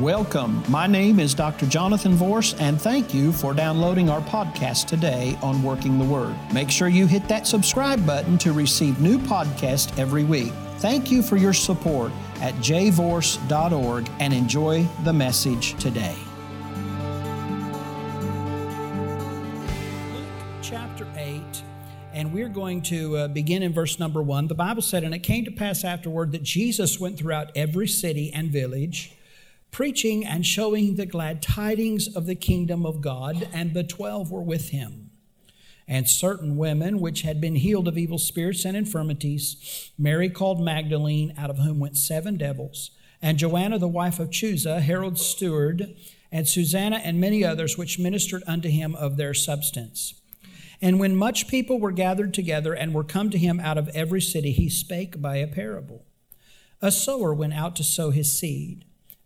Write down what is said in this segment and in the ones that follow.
Welcome. My name is Dr. Jonathan Vorse, and thank you for downloading our podcast today on Working the Word. Make sure you hit that subscribe button to receive new podcasts every week. Thank you for your support at jvorse.org and enjoy the message today. Chapter 8, and we're going to uh, begin in verse number 1. The Bible said, And it came to pass afterward that Jesus went throughout every city and village preaching and showing the glad tidings of the kingdom of God, and the twelve were with him. And certain women which had been healed of evil spirits and infirmities, Mary called Magdalene, out of whom went seven devils, and Joanna the wife of Chuza, Herod's steward, and Susanna and many others which ministered unto him of their substance. And when much people were gathered together and were come to him out of every city, he spake by a parable. A sower went out to sow his seed.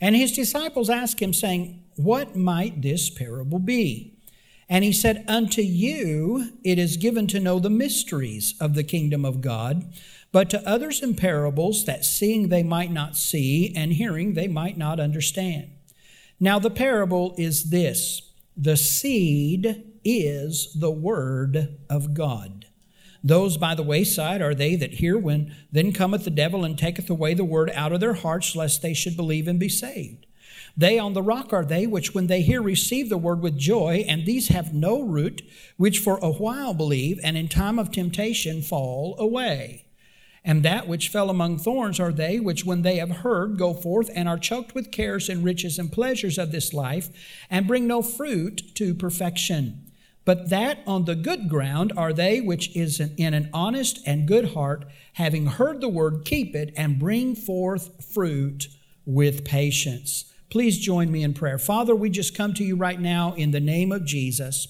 And his disciples asked him, saying, what might this parable be? And he said, Unto you it is given to know the mysteries of the kingdom of God, but to others in parables, that seeing they might not see, and hearing they might not understand. Now the parable is this the seed is the word of God. Those by the wayside are they that hear when then cometh the devil and taketh away the word out of their hearts, lest they should believe and be saved. They on the rock are they which, when they hear, receive the word with joy, and these have no root, which for a while believe, and in time of temptation fall away. And that which fell among thorns are they which, when they have heard, go forth and are choked with cares and riches and pleasures of this life, and bring no fruit to perfection. But that on the good ground are they which is in an honest and good heart, having heard the word, keep it, and bring forth fruit with patience. Please join me in prayer. Father, we just come to you right now in the name of Jesus.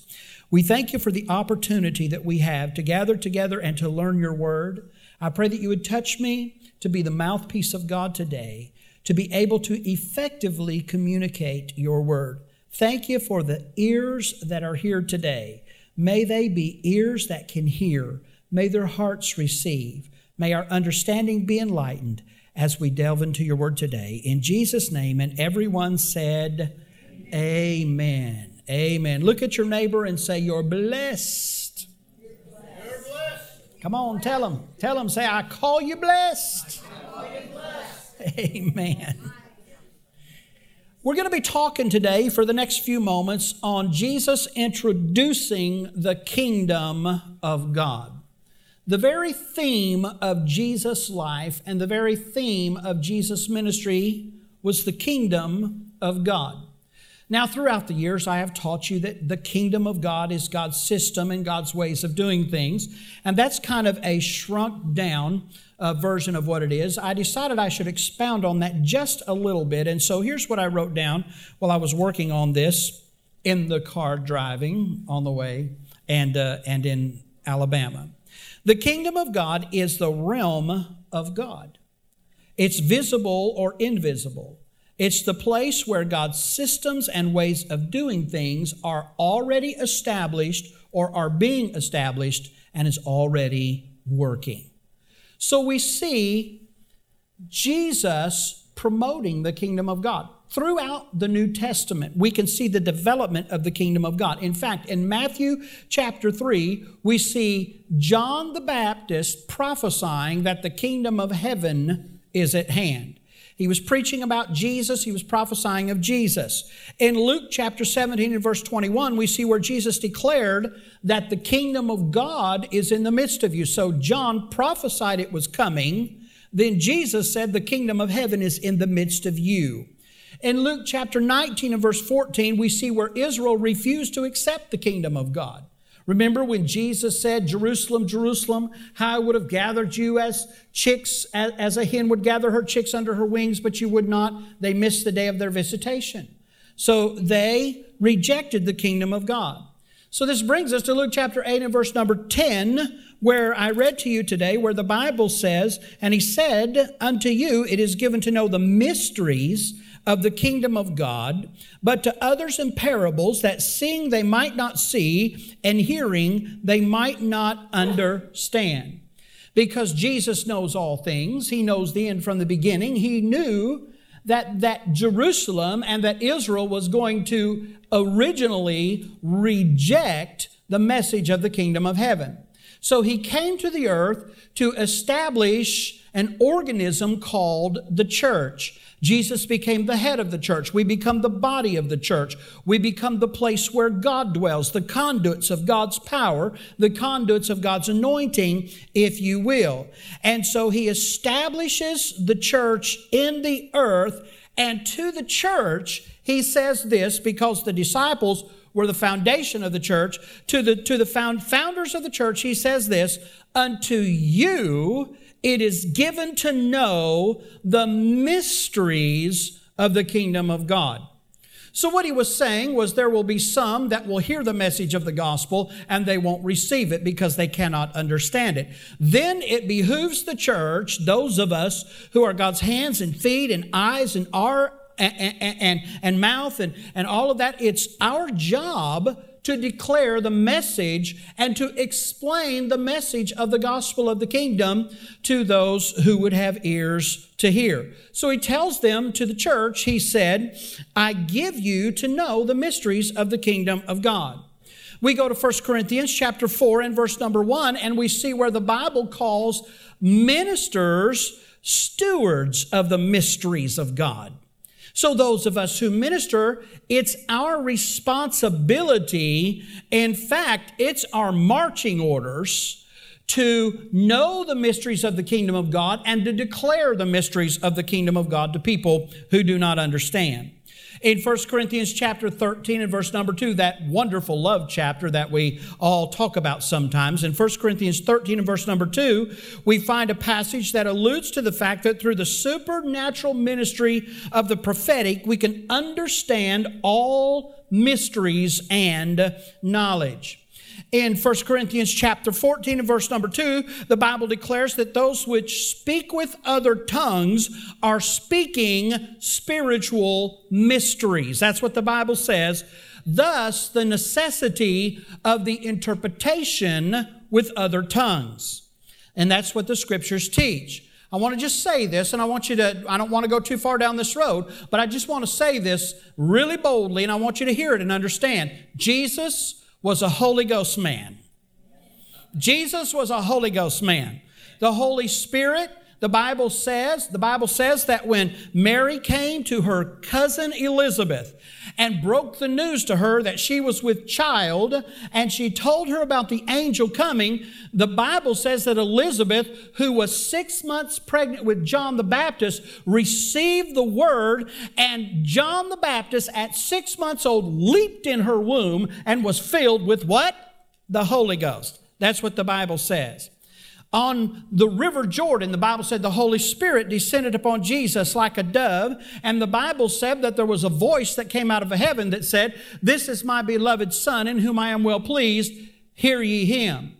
We thank you for the opportunity that we have to gather together and to learn your word. I pray that you would touch me to be the mouthpiece of God today, to be able to effectively communicate your word. Thank you for the ears that are here today. May they be ears that can hear. May their hearts receive. May our understanding be enlightened as we delve into your word today. In Jesus' name, and everyone said, Amen. Amen. Look at your neighbor and say, You're blessed. You're blessed. Come on, tell them. Tell them, say, I call you blessed. Call you blessed. Amen. We're going to be talking today for the next few moments on Jesus introducing the kingdom of God. The very theme of Jesus' life and the very theme of Jesus' ministry was the kingdom of God. Now, throughout the years, I have taught you that the kingdom of God is God's system and God's ways of doing things. And that's kind of a shrunk down uh, version of what it is. I decided I should expound on that just a little bit. And so here's what I wrote down while I was working on this in the car driving on the way and, uh, and in Alabama. The kingdom of God is the realm of God. It's visible or invisible. It's the place where God's systems and ways of doing things are already established or are being established and is already working. So we see Jesus promoting the kingdom of God. Throughout the New Testament, we can see the development of the kingdom of God. In fact, in Matthew chapter 3, we see John the Baptist prophesying that the kingdom of heaven is at hand. He was preaching about Jesus, he was prophesying of Jesus. In Luke chapter 17 and verse 21, we see where Jesus declared that the kingdom of God is in the midst of you. So John prophesied it was coming. Then Jesus said, The kingdom of heaven is in the midst of you. In Luke chapter 19 and verse 14, we see where Israel refused to accept the kingdom of God. Remember when Jesus said, Jerusalem, Jerusalem, how I would have gathered you as chicks, as a hen would gather her chicks under her wings, but you would not. They missed the day of their visitation. So they rejected the kingdom of God. So this brings us to Luke chapter 8 and verse number 10, where I read to you today, where the Bible says, And he said, Unto you it is given to know the mysteries of the kingdom of God, but to others in parables, that seeing they might not see, and hearing they might not understand. Because Jesus knows all things, He knows the end from the beginning. He knew that, that Jerusalem and that Israel was going to originally reject the message of the kingdom of heaven. So he came to the earth to establish an organism called the church. Jesus became the head of the church. We become the body of the church. We become the place where God dwells, the conduits of God's power, the conduits of God's anointing, if you will. And so he establishes the church in the earth. And to the church, he says this because the disciples were the foundation of the church. To the, to the found, founders of the church, he says this, unto you it is given to know the mysteries of the kingdom of God. So, what he was saying was there will be some that will hear the message of the gospel and they won't receive it because they cannot understand it. Then it behooves the church, those of us who are God's hands and feet and eyes and our and, and, and mouth and, and all of that, it's our job to declare the message and to explain the message of the gospel of the kingdom to those who would have ears to hear. So he tells them to the church, he said, I give you to know the mysteries of the kingdom of God. We go to 1 Corinthians chapter 4 and verse number 1 and we see where the Bible calls ministers stewards of the mysteries of God. So, those of us who minister, it's our responsibility. In fact, it's our marching orders to know the mysteries of the kingdom of God and to declare the mysteries of the kingdom of God to people who do not understand in 1 Corinthians chapter 13 and verse number 2, that wonderful love chapter that we all talk about sometimes. In 1 Corinthians 13 and verse number 2, we find a passage that alludes to the fact that through the supernatural ministry of the prophetic, we can understand all mysteries and knowledge. In 1 Corinthians chapter 14 and verse number 2, the Bible declares that those which speak with other tongues are speaking spiritual mysteries. That's what the Bible says. Thus, the necessity of the interpretation with other tongues. And that's what the scriptures teach. I want to just say this, and I want you to, I don't want to go too far down this road, but I just want to say this really boldly, and I want you to hear it and understand. Jesus was a Holy Ghost man. Jesus was a Holy Ghost man. The Holy Spirit, the Bible says, the Bible says that when Mary came to her cousin Elizabeth and broke the news to her that she was with child and she told her about the angel coming, the Bible says that Elizabeth, who was six months pregnant with John the Baptist, received the word, and John the Baptist, at six months old, leaped in her womb and was filled with what? The Holy Ghost. That's what the Bible says. On the river Jordan, the Bible said the Holy Spirit descended upon Jesus like a dove, and the Bible said that there was a voice that came out of heaven that said, This is my beloved Son, in whom I am well pleased. Hear ye him.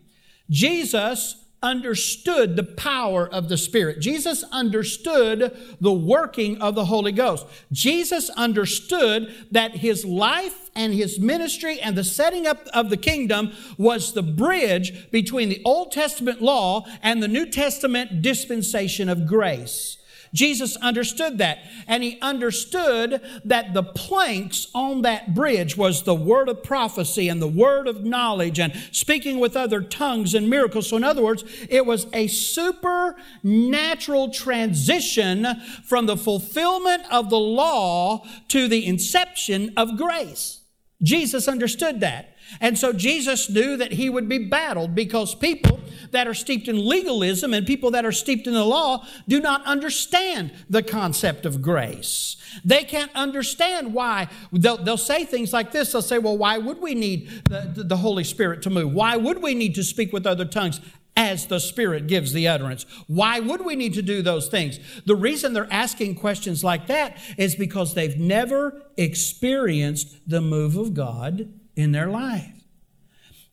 Jesus understood the power of the Spirit. Jesus understood the working of the Holy Ghost. Jesus understood that his life and his ministry and the setting up of the kingdom was the bridge between the Old Testament law and the New Testament dispensation of grace. Jesus understood that. And he understood that the planks on that bridge was the word of prophecy and the word of knowledge and speaking with other tongues and miracles. So, in other words, it was a supernatural transition from the fulfillment of the law to the inception of grace. Jesus understood that. And so Jesus knew that he would be battled because people that are steeped in legalism and people that are steeped in the law do not understand the concept of grace. They can't understand why. They'll, they'll say things like this. They'll say, well, why would we need the, the Holy Spirit to move? Why would we need to speak with other tongues? as the Spirit gives the utterance. Why would we need to do those things? The reason they're asking questions like that is because they've never experienced the move of God in their life.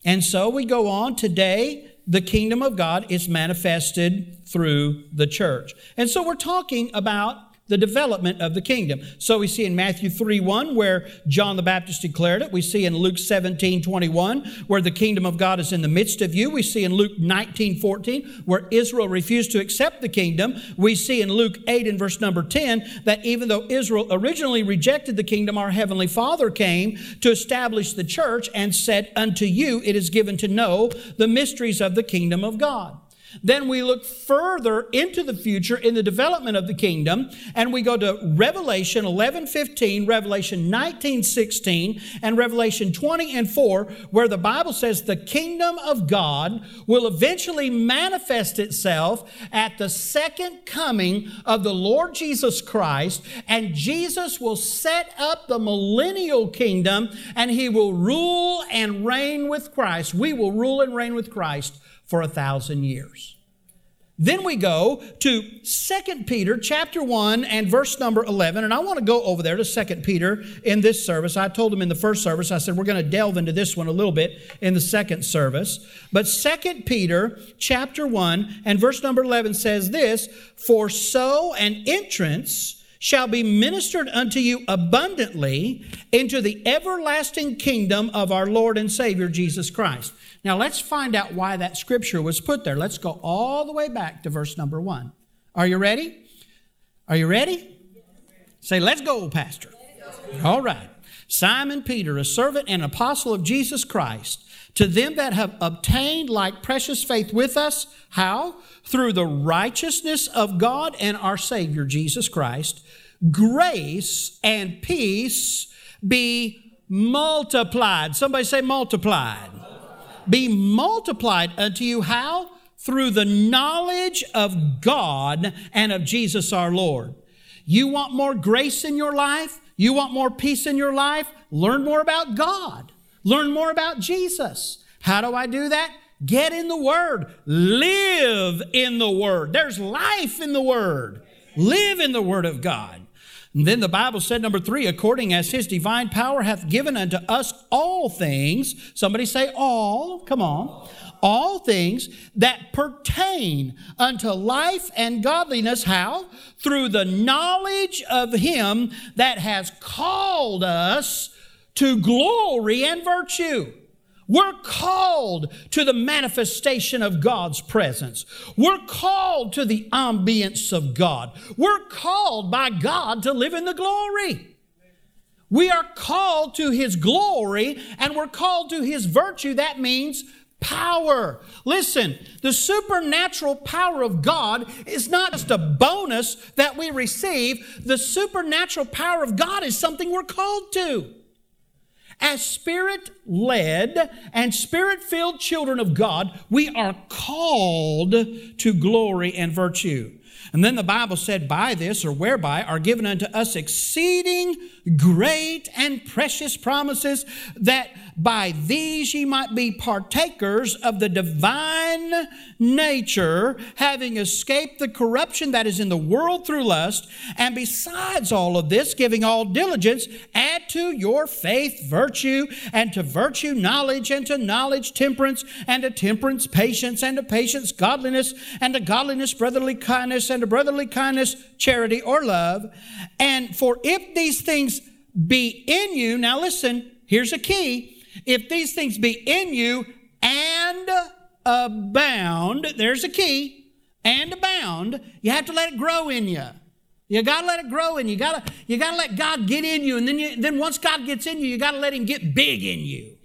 And so we go on today. The kingdom of God is manifested through the church. And so we're talking about the development of the kingdom. So we see in Matthew 3 1, where John the Baptist declared it. We see in Luke 17 21, where the kingdom of God is in the midst of you. We see in Luke 19 14, where Israel refused to accept the kingdom. We see in Luke 8 and verse number 10 that even though Israel originally rejected the kingdom, our heavenly Father came to establish the church and said, Unto you it is given to know the mysteries of the kingdom of God. Then we look further into the future in the development of the kingdom, and we go to Revelation 11 15, Revelation 19 16, and Revelation 20 and 4, where the Bible says the kingdom of God will eventually manifest itself at the second coming of the Lord Jesus Christ, and Jesus will set up the millennial kingdom, and he will rule and reign with Christ. We will rule and reign with Christ for a thousand years. Then we go to 2 Peter chapter 1 and verse number 11. And I want to go over there to 2 Peter in this service. I told him in the first service, I said, we're going to delve into this one a little bit in the second service. But 2 Peter chapter 1 and verse number 11 says this For so an entrance shall be ministered unto you abundantly into the everlasting kingdom of our Lord and Savior Jesus Christ. Now let's find out why that scripture was put there. Let's go all the way back to verse number one. Are you ready? Are you ready? Say, let's go, Pastor. All right. Simon Peter, a servant and apostle of Jesus Christ, to them that have obtained like precious faith with us, how? Through the righteousness of God and our Savior Jesus Christ, grace and peace be multiplied. Somebody say multiplied be multiplied unto you. How? Through the knowledge of God and of Jesus our Lord. You want more grace in your life? You want more peace in your life? Learn more about God. Learn more about Jesus. How do I do that? Get in the Word. Live in the Word. There's life in the Word. Live in the Word of God. And then the Bible said, number three, according as his divine power hath given unto us all things. Somebody say all. Come on. All things that pertain unto life and godliness. How? Through the knowledge of him that has called us to glory and virtue. We're called to the manifestation of God's presence. We're called to the ambience of God. We're called by God to live in the glory. We are called to His glory and we're called to His virtue. That means power. Listen, the supernatural power of God is not just a bonus that we receive, the supernatural power of God is something we're called to. As spirit led and spirit filled children of God, we are called to glory and virtue. And then the Bible said, By this or whereby are given unto us exceeding great and precious promises, that by these ye might be partakers of the divine nature, having escaped the corruption that is in the world through lust. And besides all of this, giving all diligence, add to your faith virtue, and to virtue knowledge, and to knowledge temperance, and to temperance patience, and to patience godliness, and to godliness brotherly kindness, and to brotherly kindness charity or love. And for if these things be in you, now listen, here's a key if these things be in you and abound, there's a key, and abound, you have to let it grow in you. You gotta let it grow in you. You gotta, you gotta let God get in you, and then you, then once God gets in you, you gotta let Him get big in you.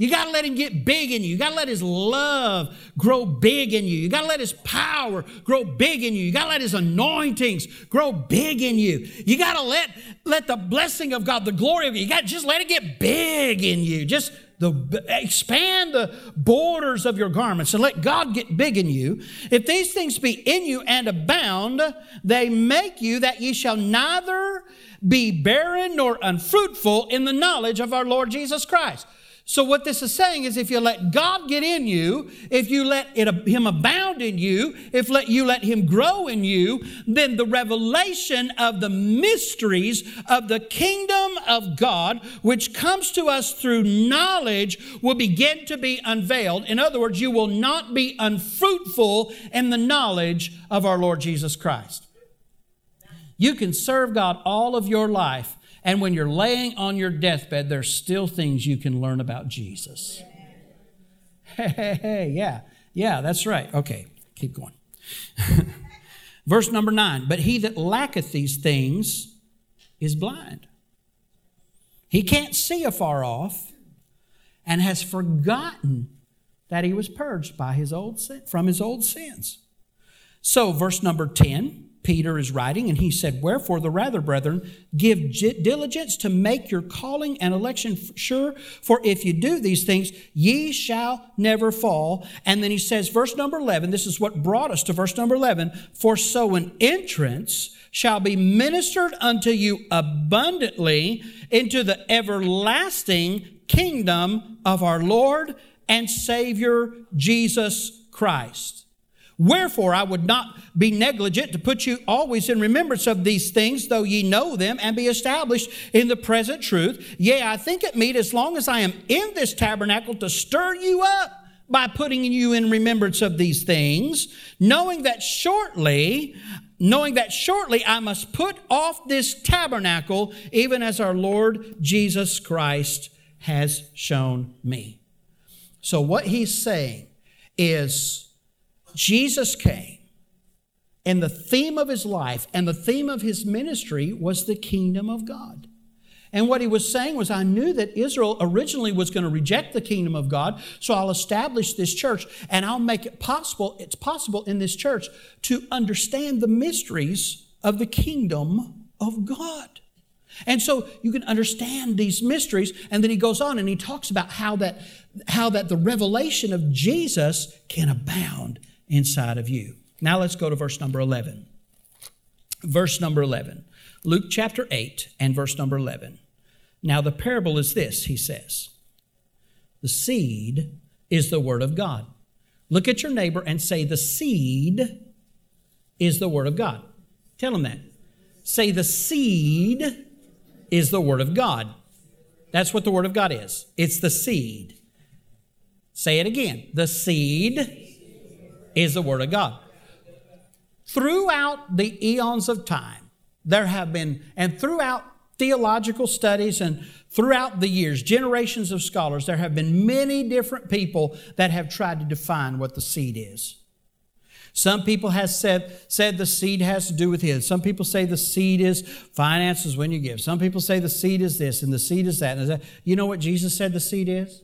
You got to let him get big in you. You got to let his love grow big in you. You got to let his power grow big in you. You got to let his anointings grow big in you. You got to let let the blessing of God, the glory of you, you got just let it get big in you. Just the, expand the borders of your garments and let God get big in you. If these things be in you and abound, they make you that ye shall neither be barren nor unfruitful in the knowledge of our Lord Jesus Christ. So, what this is saying is if you let God get in you, if you let it, Him abound in you, if let, you let Him grow in you, then the revelation of the mysteries of the kingdom of God, which comes to us through knowledge, will begin to be unveiled. In other words, you will not be unfruitful in the knowledge of our Lord Jesus Christ. You can serve God all of your life and when you're laying on your deathbed, there's still things you can learn about Jesus. Hey, hey, hey, yeah, yeah, that's right. Okay, keep going. Verse number nine, but he that lacketh these things is blind. He can't see afar off and has forgotten that he was purged by his old sin, from his old sins. So, verse number 10 Peter is writing, and he said, Wherefore, the rather, brethren, give diligence to make your calling and election sure, for if you do these things, ye shall never fall. And then he says, verse number 11, this is what brought us to verse number 11, for so an entrance shall be ministered unto you abundantly into the everlasting kingdom of our Lord and Savior Jesus Christ. Wherefore, I would not be negligent to put you always in remembrance of these things, though ye know them, and be established in the present truth. Yea, I think it meet, as long as I am in this tabernacle, to stir you up by putting you in remembrance of these things, knowing that shortly, knowing that shortly I must put off this tabernacle, even as our Lord Jesus Christ has shown me. So, what he's saying is, Jesus came, and the theme of his life and the theme of his ministry was the kingdom of God. And what he was saying was, I knew that Israel originally was going to reject the kingdom of God, so I'll establish this church and I'll make it possible, it's possible in this church to understand the mysteries of the kingdom of God. And so you can understand these mysteries, and then he goes on and he talks about how that, how that the revelation of Jesus can abound inside of you. Now let's go to verse number 11. Verse number 11. Luke chapter 8 and verse number 11. Now the parable is this, he says. The seed is the word of God. Look at your neighbor and say, The seed is the word of God. Tell him that. Say, The seed is the word of God. That's what the word of God is. It's the seed. Say it again. The seed is the Word of God. Throughout the eons of time, there have been, and throughout theological studies and throughout the years, generations of scholars, there have been many different people that have tried to define what the seed is. Some people have said, said the seed has to do with his. Some people say the seed is finances when you give. Some people say the seed is this and the seed is that. And that. You know what Jesus said the seed is?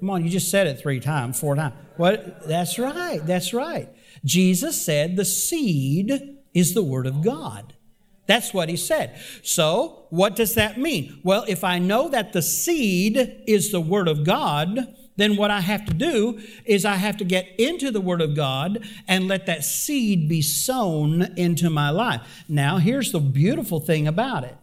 Come on, you just said it three times, four times. What? That's right. That's right. Jesus said the seed is the Word of God. That's what he said. So, what does that mean? Well, if I know that the seed is the Word of God, then what I have to do is I have to get into the Word of God and let that seed be sown into my life. Now, here's the beautiful thing about it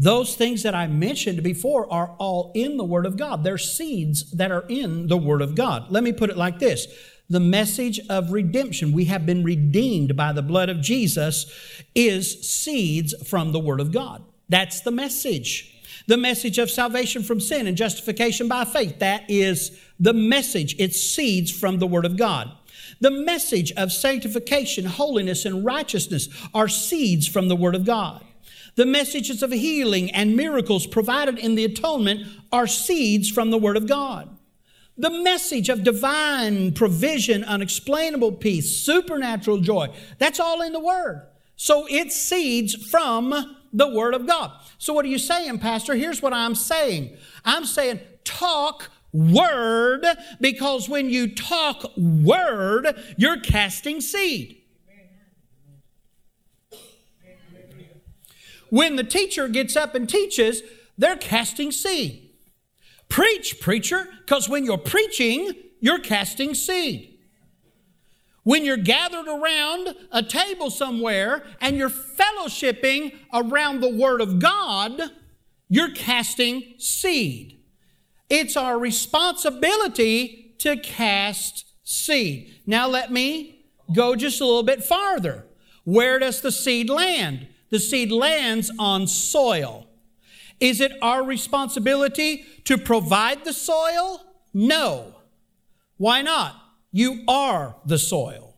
those things that I mentioned before are all in the Word of God. They're seeds that are in the Word of God. Let me put it like this the message of redemption, we have been redeemed by the blood of Jesus, is seeds from the Word of God. That's the message. The message of salvation from sin and justification by faith, that is the message. It's seeds from the Word of God. The message of sanctification, holiness, and righteousness are seeds from the Word of God. The messages of healing and miracles provided in the atonement are seeds from the Word of God. The message of divine provision, unexplainable peace, supernatural joy, that's all in the Word. So it's seeds from the Word of God. So, what are you saying, Pastor? Here's what I'm saying I'm saying, talk word, because when you talk word, you're casting seed. When the teacher gets up and teaches, they're casting seed. Preach, preacher, because when you're preaching, you're casting seed. When you're gathered around a table somewhere and you're fellowshipping around the Word of God, you're casting seed. It's our responsibility to cast seed. Now let me go just a little bit farther. Where does the seed land? The seed lands on soil. Is it our responsibility to provide the soil? No. Why not? You are the soil.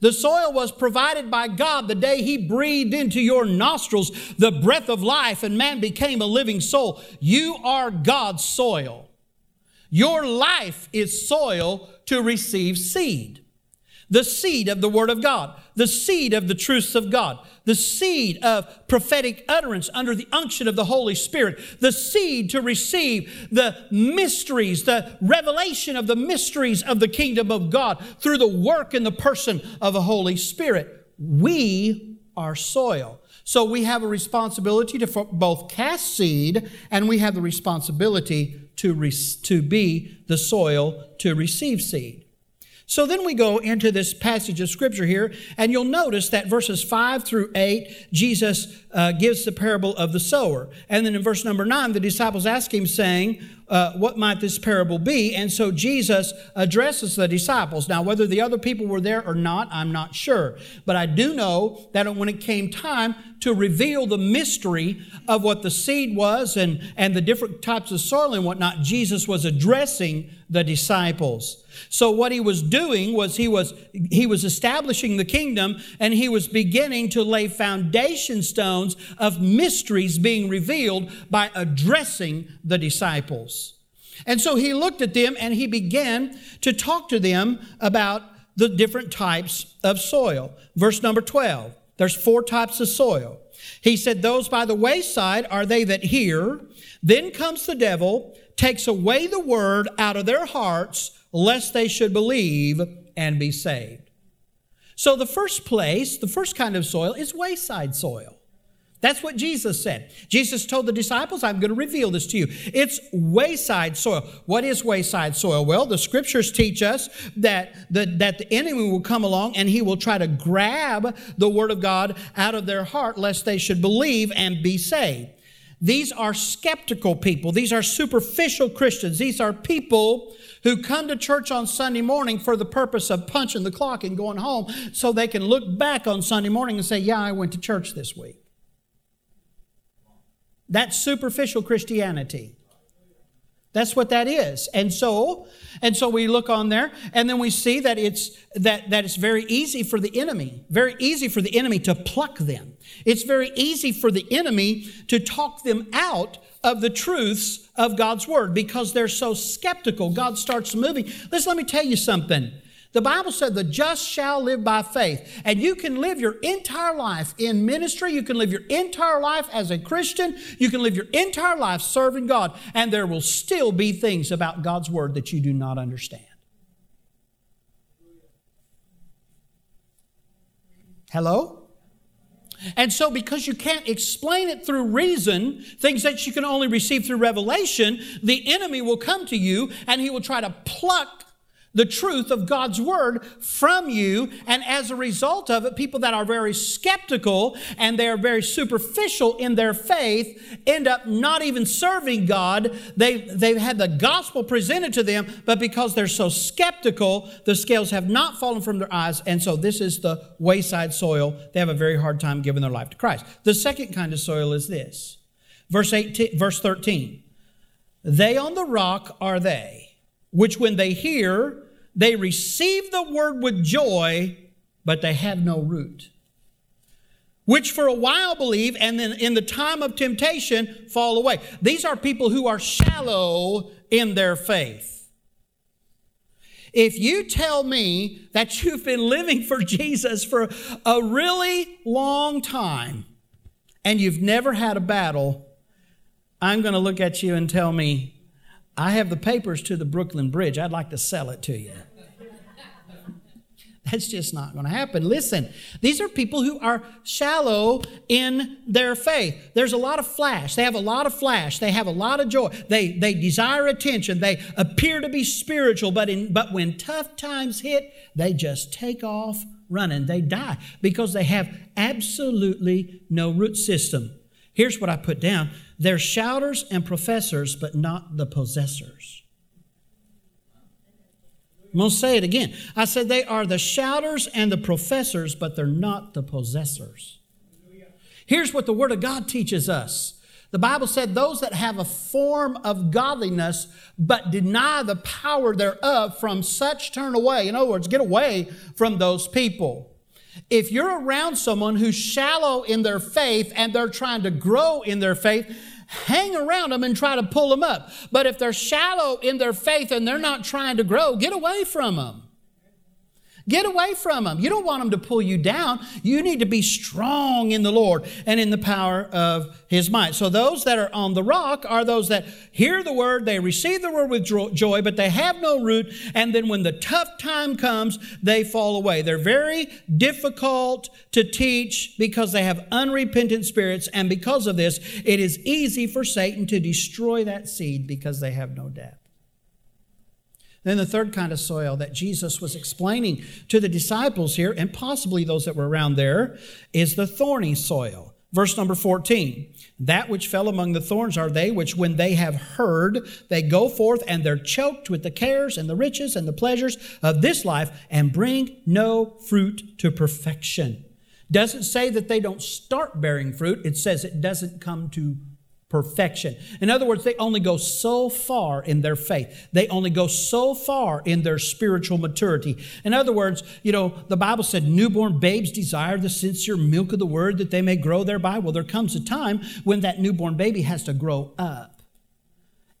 The soil was provided by God the day He breathed into your nostrils the breath of life and man became a living soul. You are God's soil. Your life is soil to receive seed the seed of the Word of God, the seed of the truths of God, the seed of prophetic utterance under the unction of the Holy Spirit, the seed to receive the mysteries, the revelation of the mysteries of the kingdom of God through the work and the person of the Holy Spirit. We are soil. So we have a responsibility to both cast seed and we have the responsibility to, re- to be the soil to receive seed. So then we go into this passage of scripture here, and you'll notice that verses 5 through 8, Jesus uh, gives the parable of the sower. And then in verse number 9, the disciples ask him, saying, uh, What might this parable be? And so Jesus addresses the disciples. Now, whether the other people were there or not, I'm not sure. But I do know that when it came time to reveal the mystery of what the seed was and, and the different types of soil and whatnot, Jesus was addressing the disciples. So what he was doing was he was he was establishing the kingdom and he was beginning to lay foundation stones of mysteries being revealed by addressing the disciples. And so he looked at them and he began to talk to them about the different types of soil. Verse number 12. There's four types of soil. He said, Those by the wayside are they that hear. Then comes the devil, takes away the word out of their hearts lest they should believe and be saved. So, the first place, the first kind of soil is wayside soil. That's what Jesus said. Jesus told the disciples, I'm going to reveal this to you. It's wayside soil. What is wayside soil? Well, the scriptures teach us that the, that the enemy will come along and he will try to grab the word of God out of their heart lest they should believe and be saved. These are skeptical people. These are superficial Christians. These are people who come to church on Sunday morning for the purpose of punching the clock and going home so they can look back on Sunday morning and say, Yeah, I went to church this week. That's superficial Christianity. That's what that is. And so, and so we look on there and then we see that it's that that it's very easy for the enemy, very easy for the enemy to pluck them. It's very easy for the enemy to talk them out of the truths of God's word because they're so skeptical. God starts moving. Listen, let me tell you something. The Bible said the just shall live by faith. And you can live your entire life in ministry. You can live your entire life as a Christian. You can live your entire life serving God. And there will still be things about God's Word that you do not understand. Hello? And so, because you can't explain it through reason, things that you can only receive through revelation, the enemy will come to you and he will try to pluck the truth of God's word from you. And as a result of it, people that are very skeptical and they're very superficial in their faith end up not even serving God. They, they've had the gospel presented to them, but because they're so skeptical, the scales have not fallen from their eyes. And so this is the wayside soil. They have a very hard time giving their life to Christ. The second kind of soil is this. Verse 18, verse 13. They on the rock are they, which when they hear, they receive the word with joy, but they have no root. Which for a while believe, and then in the time of temptation fall away. These are people who are shallow in their faith. If you tell me that you've been living for Jesus for a really long time and you've never had a battle, I'm going to look at you and tell me, I have the papers to the Brooklyn Bridge. I'd like to sell it to you. That's just not going to happen. Listen, these are people who are shallow in their faith. There's a lot of flash. They have a lot of flash. They have a lot of joy. They, they desire attention. They appear to be spiritual, but, in, but when tough times hit, they just take off running. They die because they have absolutely no root system. Here's what I put down they're shouters and professors, but not the possessors. I'm going to say it again. I said they are the shouters and the professors, but they're not the possessors. Here's what the Word of God teaches us. The Bible said, Those that have a form of godliness but deny the power thereof, from such turn away. In other words, get away from those people. If you're around someone who's shallow in their faith and they're trying to grow in their faith, hang around them and try to pull them up. But if they're shallow in their faith and they're not trying to grow, get away from them. Get away from them. You don't want them to pull you down. You need to be strong in the Lord and in the power of His might. So, those that are on the rock are those that hear the word, they receive the word with joy, but they have no root. And then when the tough time comes, they fall away. They're very difficult to teach because they have unrepentant spirits. And because of this, it is easy for Satan to destroy that seed because they have no depth. Then the third kind of soil that Jesus was explaining to the disciples here, and possibly those that were around there, is the thorny soil. Verse number 14 That which fell among the thorns are they which, when they have heard, they go forth and they're choked with the cares and the riches and the pleasures of this life and bring no fruit to perfection. Doesn't say that they don't start bearing fruit, it says it doesn't come to perfection. In other words, they only go so far in their faith. They only go so far in their spiritual maturity. In other words, you know, the Bible said newborn babes desire the sincere milk of the word that they may grow thereby. Well, there comes a time when that newborn baby has to grow up.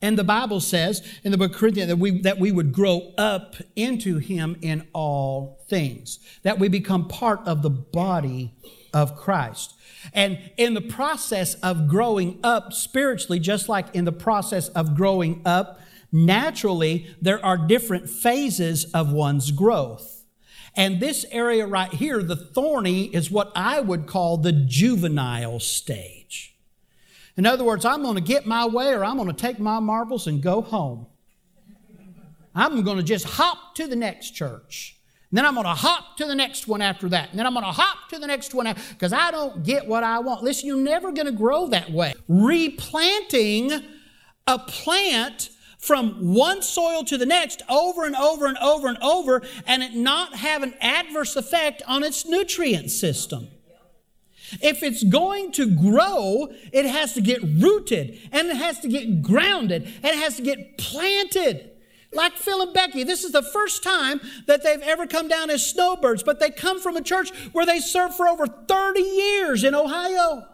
And the Bible says in the book of Corinthians that we, that we would grow up into him in all things, that we become part of the body of Christ. And in the process of growing up spiritually, just like in the process of growing up naturally, there are different phases of one's growth. And this area right here, the thorny, is what I would call the juvenile stage. In other words, I'm going to get my way or I'm going to take my marbles and go home. I'm going to just hop to the next church. And then I'm going to hop to the next one after that. And then I'm going to hop to the next one because I don't get what I want. Listen, you're never going to grow that way. Replanting a plant from one soil to the next over and over and over and over and it not have an adverse effect on its nutrient system. If it's going to grow, it has to get rooted and it has to get grounded and it has to get planted like Phil and Becky. This is the first time that they've ever come down as snowbirds, but they come from a church where they served for over 30 years in Ohio.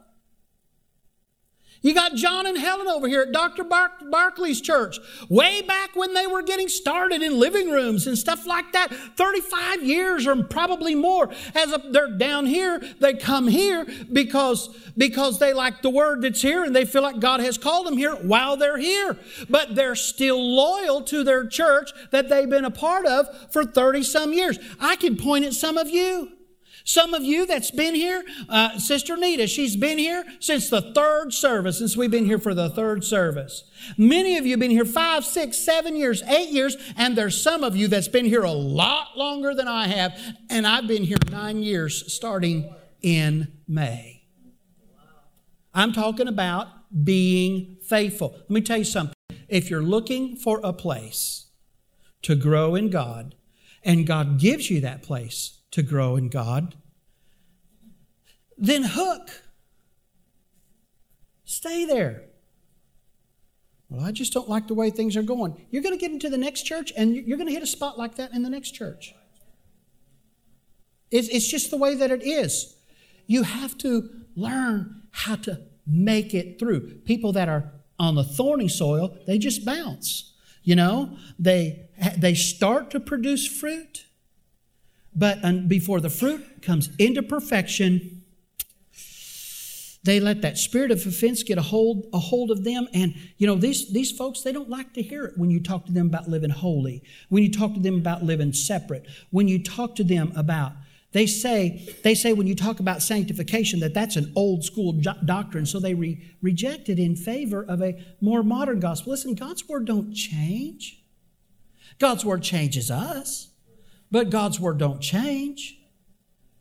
You got John and Helen over here at Dr. Bar- Barkley's church, way back when they were getting started in living rooms and stuff like that. 35 years or probably more. As a, they're down here, they come here because, because they like the word that's here and they feel like God has called them here while they're here. But they're still loyal to their church that they've been a part of for 30 some years. I can point at some of you. Some of you that's been here, uh, Sister Nita, she's been here since the third service, since we've been here for the third service. Many of you have been here five, six, seven years, eight years, and there's some of you that's been here a lot longer than I have, and I've been here nine years starting in May. I'm talking about being faithful. Let me tell you something. If you're looking for a place to grow in God, and God gives you that place, to grow in God, then hook. Stay there. Well, I just don't like the way things are going. You're going to get into the next church and you're going to hit a spot like that in the next church. It's, just the way that it is. You have to learn how to make it through. People that are on the thorny soil, they just bounce. You know, they, they start to produce fruit, but before the fruit comes into perfection, they let that spirit of offense get a hold, a hold of them. And, you know, these, these folks, they don't like to hear it when you talk to them about living holy, when you talk to them about living separate, when you talk to them about they say, they say when you talk about sanctification that that's an old school jo- doctrine, so they re- reject it in favor of a more modern gospel. Listen, God's word don't change. God's word changes us. But God's word don't change.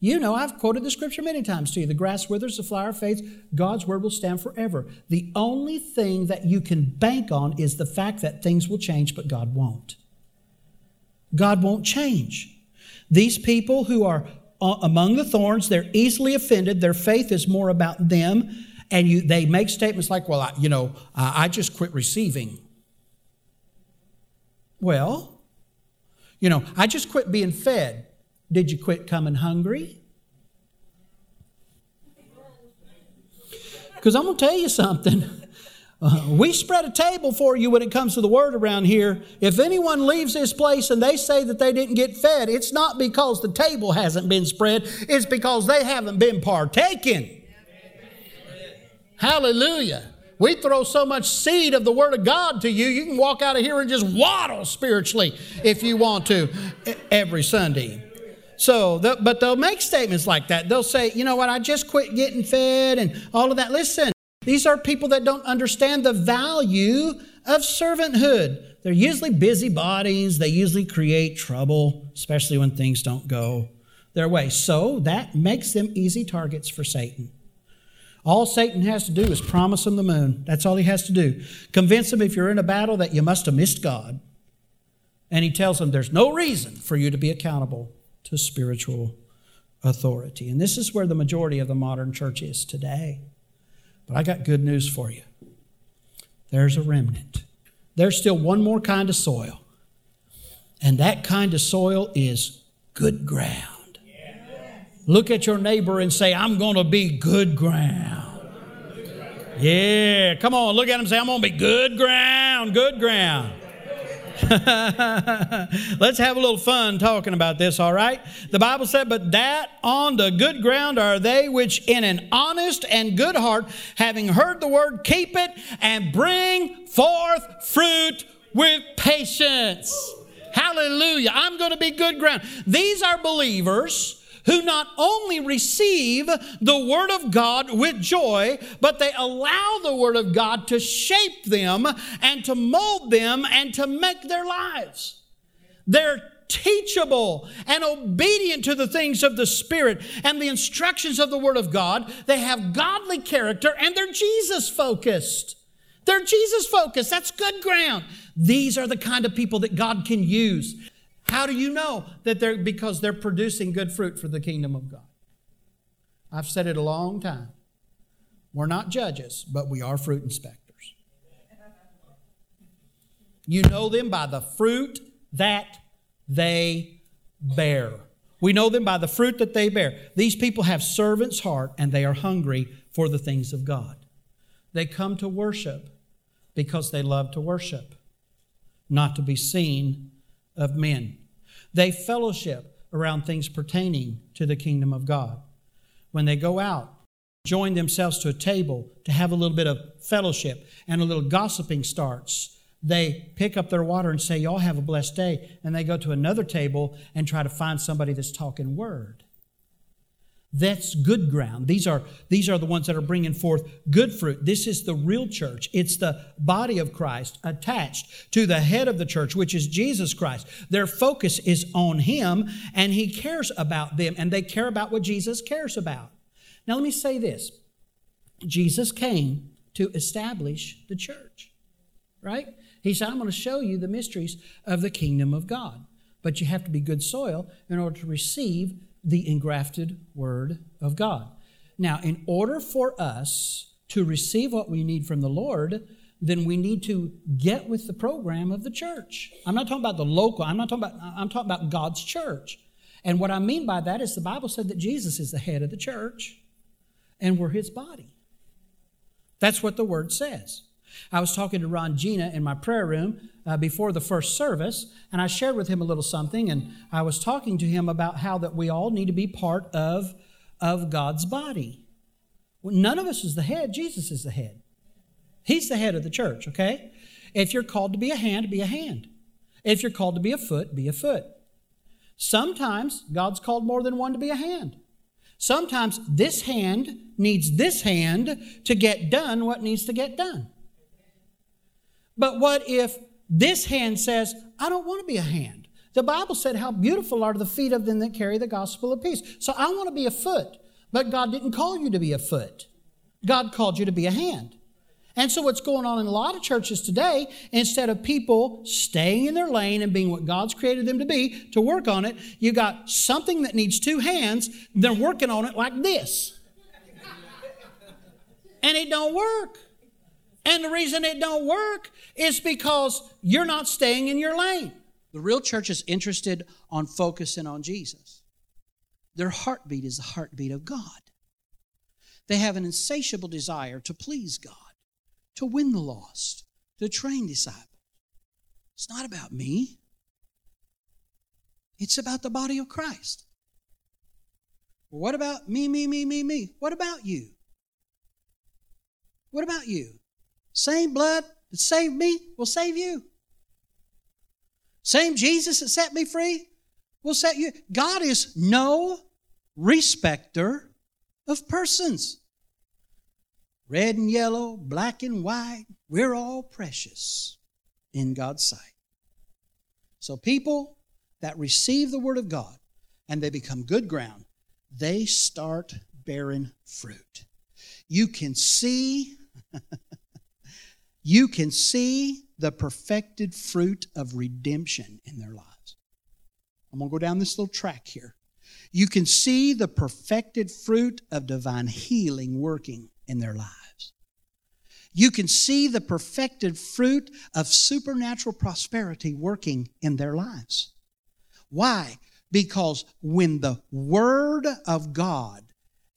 You know, I've quoted the scripture many times to you. The grass withers, the flower fades, God's word will stand forever. The only thing that you can bank on is the fact that things will change, but God won't. God won't change. These people who are uh, among the thorns, they're easily offended. Their faith is more about them. And you, they make statements like, well, I, you know, I just quit receiving. Well, you know, I just quit being fed. Did you quit coming hungry? Because I'm going to tell you something. Uh, we spread a table for you when it comes to the word around here. If anyone leaves this place and they say that they didn't get fed, it's not because the table hasn't been spread, it's because they haven't been partaking. Hallelujah. We throw so much seed of the Word of God to you, you can walk out of here and just waddle spiritually if you want to every Sunday. So, but they'll make statements like that. They'll say, you know what, I just quit getting fed and all of that. Listen, these are people that don't understand the value of servanthood. They're usually busybodies. They usually create trouble, especially when things don't go their way. So that makes them easy targets for Satan. All Satan has to do is promise them the moon. That's all he has to do. Convince them if you're in a battle that you must have missed God. And he tells them there's no reason for you to be accountable to spiritual authority. And this is where the majority of the modern church is today. But I got good news for you. There's a remnant. There's still one more kind of soil. And that kind of soil is good ground. Look at your neighbor and say, I'm going to be good ground. Yeah, come on, look at him and say, I'm going to be good ground, good ground. Let's have a little fun talking about this, all right? The Bible said, But that on the good ground are they which in an honest and good heart, having heard the word, keep it and bring forth fruit with patience. Hallelujah. I'm going to be good ground. These are believers who not only receive the Word of God with joy, but they allow the Word of God to shape them and to mold them and to make their lives. They're teachable and obedient to the things of the Spirit and the instructions of the Word of God. They have godly character and they're Jesus focused. They're Jesus focused. That's good ground. These are the kind of people that God can use. How do you know that they're because they're producing good fruit for the kingdom of God? I've said it a long time. We're not judges, but we are fruit inspectors. You know them by the fruit that they bear. We know them by the fruit that they bear. These people have servant's heart and they are hungry for the things of God. They come to worship because they love to worship, not to be seen of men. They fellowship around things pertaining to the kingdom of God. When they go out, join themselves to a table to have a little bit of fellowship and a little gossiping starts. They pick up their water and say, Y'all have a blessed day. And they go to another table and try to find somebody that's talking word. That's good ground. These are, these are the ones that are bringing forth good fruit. This is the real church. It's the body of Christ attached to the head of the church, which is Jesus Christ. Their focus is on Him, and He cares about them, and they care about what Jesus cares about. Now, let me say this Jesus came to establish the church, right? He said, I'm going to show you the mysteries of the kingdom of God. But you have to be good soil in order to receive the engrafted Word of God. Now, in order for us to receive what we need from the Lord, then we need to get with the program of the church. I'm not talking about the local, I'm not talking about, I'm talking about God's church. And what I mean by that is the Bible said that Jesus is the head of the church and we're his body. That's what the word says. I was talking to Ron Gina in my prayer room uh, before the first service, and I shared with him a little something, and I was talking to him about how that we all need to be part of, of God's body. Well, none of us is the head, Jesus is the head. He's the head of the church, okay? If you're called to be a hand, be a hand. If you're called to be a foot, be a foot. Sometimes God's called more than one to be a hand. Sometimes this hand needs this hand to get done what needs to get done. But what if this hand says, I don't want to be a hand? The Bible said, How beautiful are the feet of them that carry the gospel of peace. So I want to be a foot, but God didn't call you to be a foot. God called you to be a hand. And so, what's going on in a lot of churches today, instead of people staying in their lane and being what God's created them to be, to work on it, you got something that needs two hands, they're working on it like this. and it don't work. And the reason it don't work is because you're not staying in your lane. The real church is interested on focusing on Jesus. Their heartbeat is the heartbeat of God. They have an insatiable desire to please God, to win the lost, to train disciples. It's not about me. It's about the body of Christ. What about me, me, me, me, me? What about you? What about you? Same blood that saved me will save you. Same Jesus that set me free will set you. God is no respecter of persons. Red and yellow, black and white, we're all precious in God's sight. So, people that receive the Word of God and they become good ground, they start bearing fruit. You can see, you can see the perfected fruit of redemption in their lives. I'm going to go down this little track here. You can see the perfected fruit of divine healing working in their lives. You can see the perfected fruit of supernatural prosperity working in their lives. Why? Because when the Word of God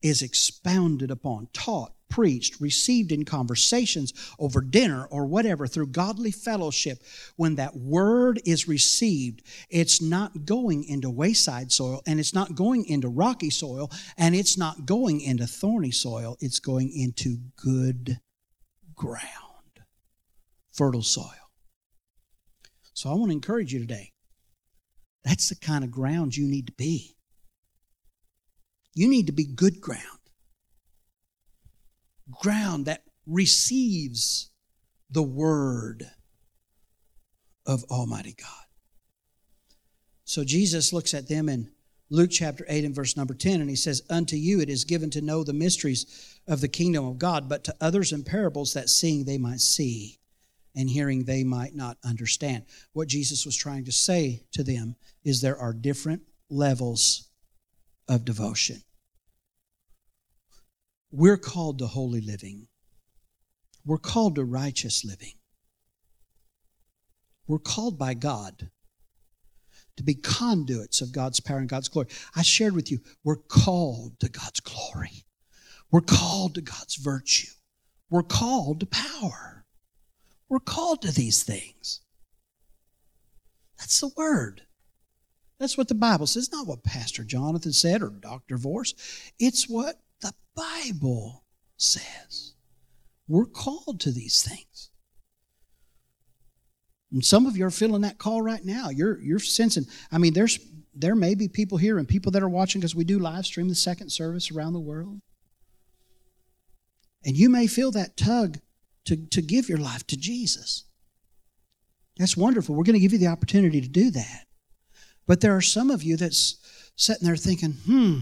is expounded upon, taught, preached, received in conversations over dinner or whatever through godly fellowship, when that word is received, it's not going into wayside soil and it's not going into rocky soil and it's not going into thorny soil. It's going into good ground, fertile soil. So I want to encourage you today. That's the kind of ground you need to be. You need to be good ground ground that receives the word of Almighty God. So Jesus looks at them in Luke chapter 8 and verse number 10, and he says, Unto you it is given to know the mysteries of the kingdom of God, but to others in parables that seeing they might see, and hearing they might not understand. What Jesus was trying to say to them is there are different levels of devotion. We're called to holy living. We're called to righteous living. We're called by God to be conduits of God's power and God's glory. I shared with you, we're called to God's glory. We're called to God's virtue. We're called to power. We're called to these things. That's the word. That's what the Bible says, not what Pastor Jonathan said or Dr. Vorse. It's what Bible says. We're called to these things. And some of you are feeling that call right now. You're, you're sensing, I mean, there's, there may be people here and people that are watching because we do live stream the second service around the world. And you may feel that tug to, to give your life to Jesus. That's wonderful. We're going to give you the opportunity to do that. But there are some of you that's sitting there thinking, hmm,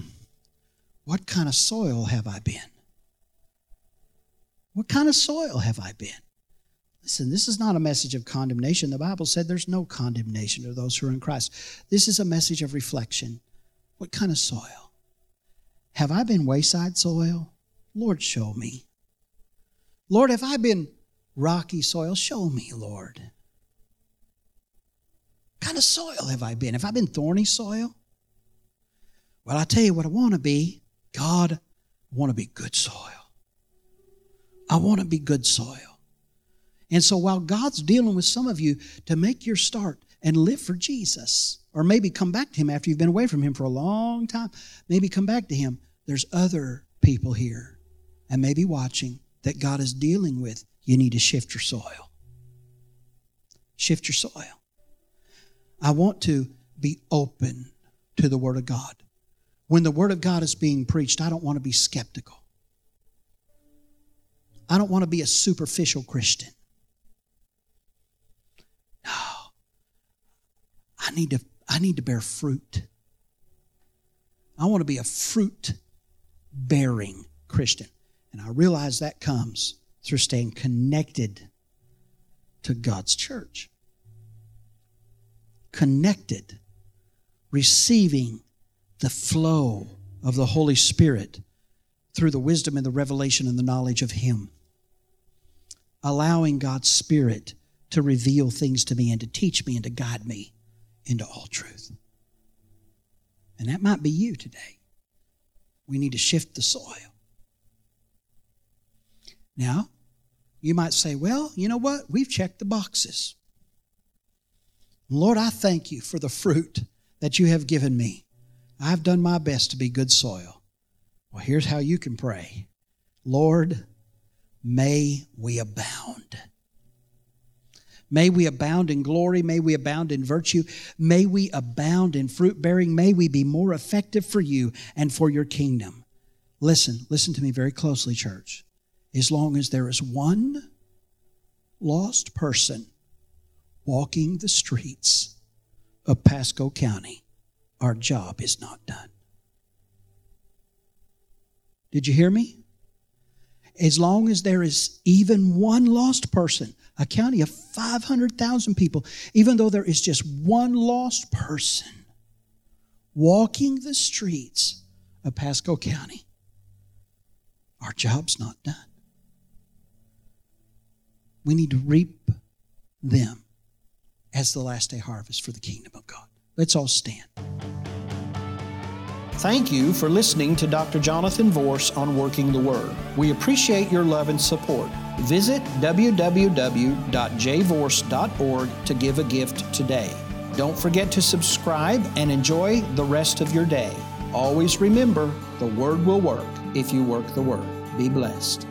what kind of soil have I been? What kind of soil have I been? Listen, this is not a message of condemnation. The Bible said there's no condemnation to those who are in Christ. This is a message of reflection. What kind of soil? Have I been wayside soil? Lord, show me. Lord, have I been rocky soil? Show me, Lord. What kind of soil have I been? Have I been thorny soil? Well, I tell you what I want to be. God, I want to be good soil. I want to be good soil. And so while God's dealing with some of you to make your start and live for Jesus, or maybe come back to Him after you've been away from Him for a long time, maybe come back to Him, there's other people here and maybe watching that God is dealing with. You need to shift your soil. Shift your soil. I want to be open to the Word of God. When the Word of God is being preached, I don't want to be skeptical. I don't want to be a superficial Christian. No. I need to I need to bear fruit. I want to be a fruit bearing Christian. And I realize that comes through staying connected to God's church. Connected, receiving the flow of the Holy Spirit through the wisdom and the revelation and the knowledge of Him. Allowing God's Spirit to reveal things to me and to teach me and to guide me into all truth. And that might be you today. We need to shift the soil. Now, you might say, well, you know what? We've checked the boxes. Lord, I thank you for the fruit that you have given me. I've done my best to be good soil. Well, here's how you can pray Lord, may we abound. May we abound in glory. May we abound in virtue. May we abound in fruit bearing. May we be more effective for you and for your kingdom. Listen, listen to me very closely, church. As long as there is one lost person walking the streets of Pasco County, our job is not done. Did you hear me? As long as there is even one lost person, a county of 500,000 people, even though there is just one lost person walking the streets of Pasco County, our job's not done. We need to reap them as the last day harvest for the kingdom of God. Let's all stand. Thank you for listening to Dr. Jonathan Vorse on Working the Word. We appreciate your love and support. Visit www.jvorse.org to give a gift today. Don't forget to subscribe and enjoy the rest of your day. Always remember the Word will work if you work the Word. Be blessed.